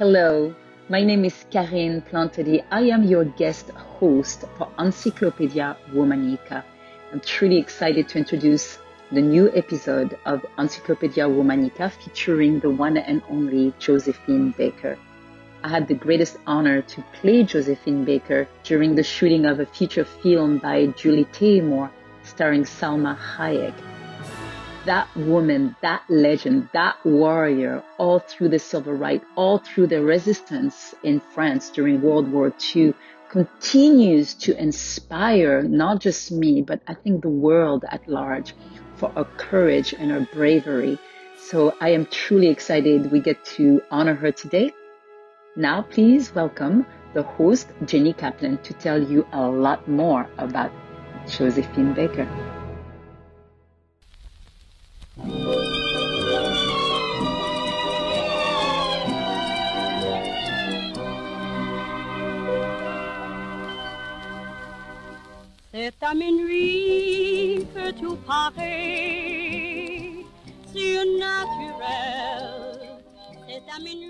Hello, my name is Karine Plantadit. I am your guest host for Encyclopedia Womannica. I'm truly excited to introduce the new episode of Encyclopedia Womannica featuring the one and only Josephine Baker. I had the greatest honor to play Josephine Baker during the shooting of a feature film by Julie Taymor starring Salma Hayek that woman, that legend, that warrior, all through the civil rights, all through the resistance in France during World War II, continues to inspire not just me, but I think the world at large for her courage and her bravery. So I am truly excited we get to honor her today. Now, please welcome the host, Jenny Kaplan, to tell you a lot more about Josephine Baker. Tout.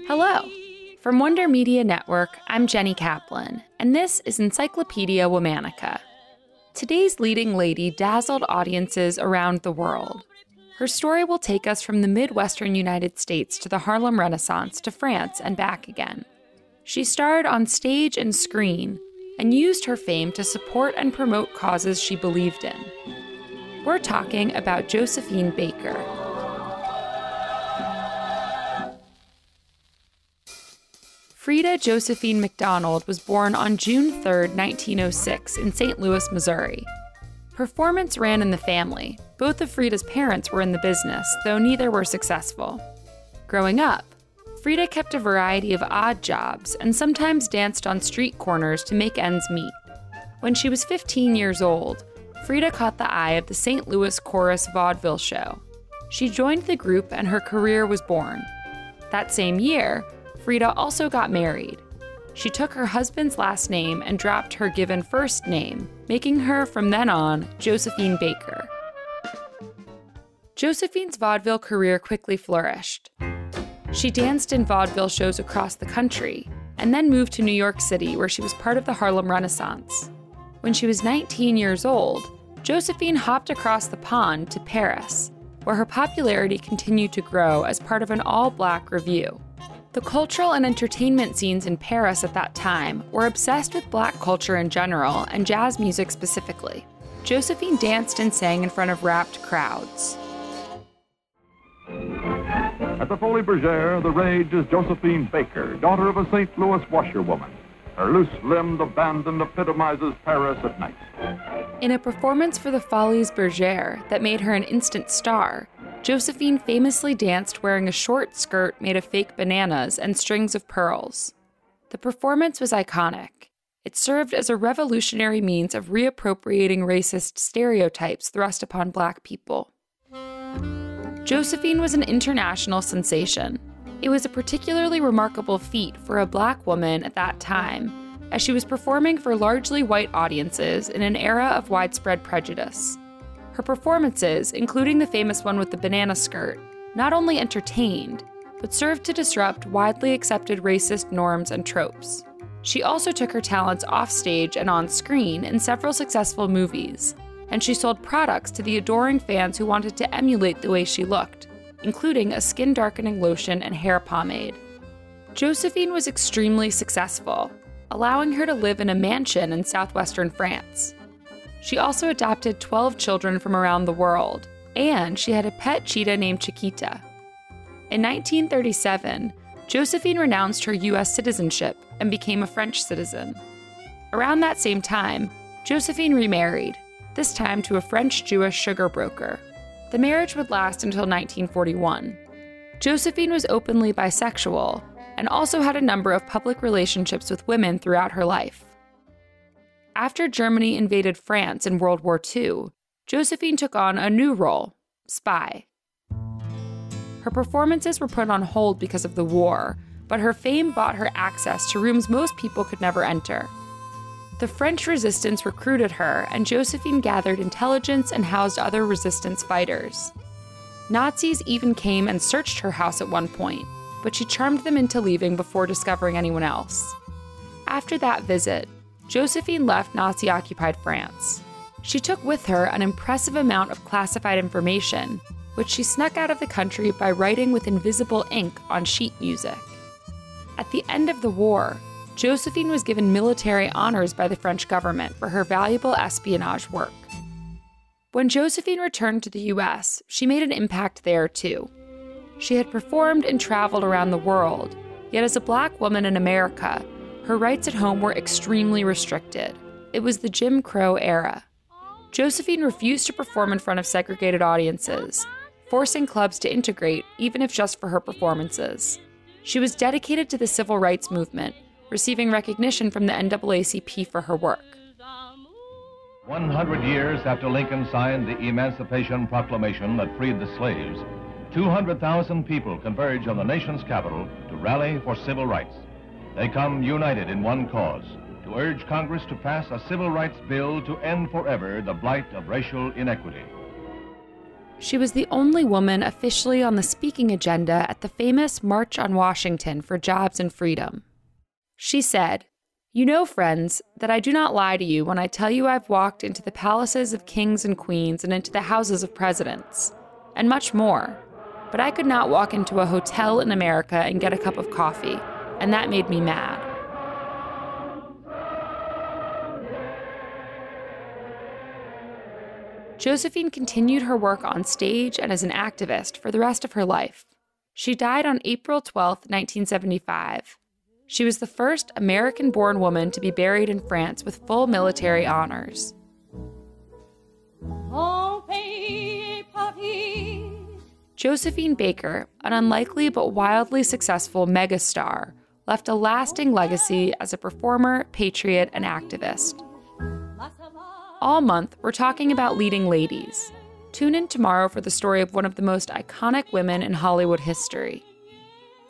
Hello. From Wonder Media Network, I'm Jenny Kaplan, and this is Encyclopedia Womannica. Today's leading lady dazzled audiences around the world. Her story will take us from the Midwestern United States to the Harlem Renaissance to France and back again. She starred on stage and screen and used her fame to support and promote causes she believed in. We're talking about Josephine Baker. Frida Josephine McDonald was born on June 3, 1906, in St. Louis, Missouri. Performance ran in the family. Both of Frida's parents were in the business, though neither were successful. Growing up, Frida kept a variety of odd jobs and sometimes danced on street corners to make ends meet. When she was 15 years old, Frida caught the eye of the St. Louis Chorus Vaudeville Show. She joined the group and her career was born. That same year, Frida also got married. She took her husband's last name and dropped her given first name, making her from then on Josephine Baker. Josephine's vaudeville career quickly flourished. She danced in vaudeville shows across the country and then moved to New York City, where she was part of the Harlem Renaissance. When she was 19 years old, Josephine hopped across the pond to Paris, where her popularity continued to grow as part of an all black revue. The cultural and entertainment scenes in Paris at that time were obsessed with black culture in general and jazz music specifically. Josephine danced and sang in front of rapt crowds. At the Folies Bergère, the rage is Josephine Baker, daughter of a St. Louis washerwoman. Her loose-limbed abandon epitomizes Paris at night. In a performance for the Folies Bergère that made her an instant star, Josephine famously danced wearing a short skirt made of fake bananas and strings of pearls. The performance was iconic. It served as a revolutionary means of reappropriating racist stereotypes thrust upon black people. Josephine was an international sensation. It was a particularly remarkable feat for a black woman at that time, as she was performing for largely white audiences in an era of widespread prejudice. Her performances, including the famous one with the banana skirt, not only entertained, but served to disrupt widely accepted racist norms and tropes. She also took her talents off stage and on screen in several successful movies, and she sold products to the adoring fans who wanted to emulate the way she looked, including a skin darkening lotion and hair pomade. Josephine was extremely successful, allowing her to live in a mansion in southwestern France. She also adopted 12 children from around the world, and she had a pet cheetah named Chiquita. In 1937, Josephine renounced her U.S. citizenship and became a French citizen. Around that same time, Josephine remarried, this time to a French Jewish sugar broker. The marriage would last until 1941. Josephine was openly bisexual and also had a number of public relationships with women throughout her life. After Germany invaded France in World War II, Josephine took on a new role spy. Her performances were put on hold because of the war, but her fame bought her access to rooms most people could never enter. The French resistance recruited her, and Josephine gathered intelligence and housed other resistance fighters. Nazis even came and searched her house at one point, but she charmed them into leaving before discovering anyone else. After that visit, Josephine left Nazi occupied France. She took with her an impressive amount of classified information, which she snuck out of the country by writing with invisible ink on sheet music. At the end of the war, Josephine was given military honors by the French government for her valuable espionage work. When Josephine returned to the US, she made an impact there too. She had performed and traveled around the world, yet as a black woman in America, her rights at home were extremely restricted. It was the Jim Crow era. Josephine refused to perform in front of segregated audiences, forcing clubs to integrate, even if just for her performances. She was dedicated to the civil rights movement, receiving recognition from the NAACP for her work. 100 years after Lincoln signed the Emancipation Proclamation that freed the slaves, 200,000 people converge on the nation's capital to rally for civil rights. They come united in one cause to urge Congress to pass a civil rights bill to end forever the blight of racial inequity. She was the only woman officially on the speaking agenda at the famous March on Washington for Jobs and Freedom. She said, You know, friends, that I do not lie to you when I tell you I've walked into the palaces of kings and queens and into the houses of presidents, and much more. But I could not walk into a hotel in America and get a cup of coffee, and that made me mad. Josephine continued her work on stage and as an activist for the rest of her life. She died on April 12, 1975. She was the first American born woman to be buried in France with full military honors. Josephine Baker, an unlikely but wildly successful megastar, left a lasting legacy as a performer, patriot, and activist. All month, we're talking about leading ladies. Tune in tomorrow for the story of one of the most iconic women in Hollywood history.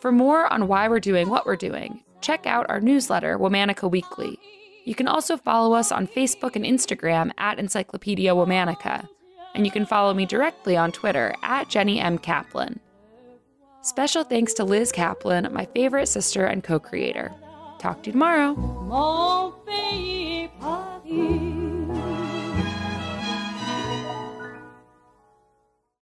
For more on why we're doing what we're doing, check out our newsletter, Womannica Weekly. You can also follow us on Facebook and Instagram at Encyclopedia Womannica, and you can follow me directly on Twitter at Jenny M. Kaplan. Special thanks to Liz Kaplan, my favorite sister and co creator. Talk to you tomorrow.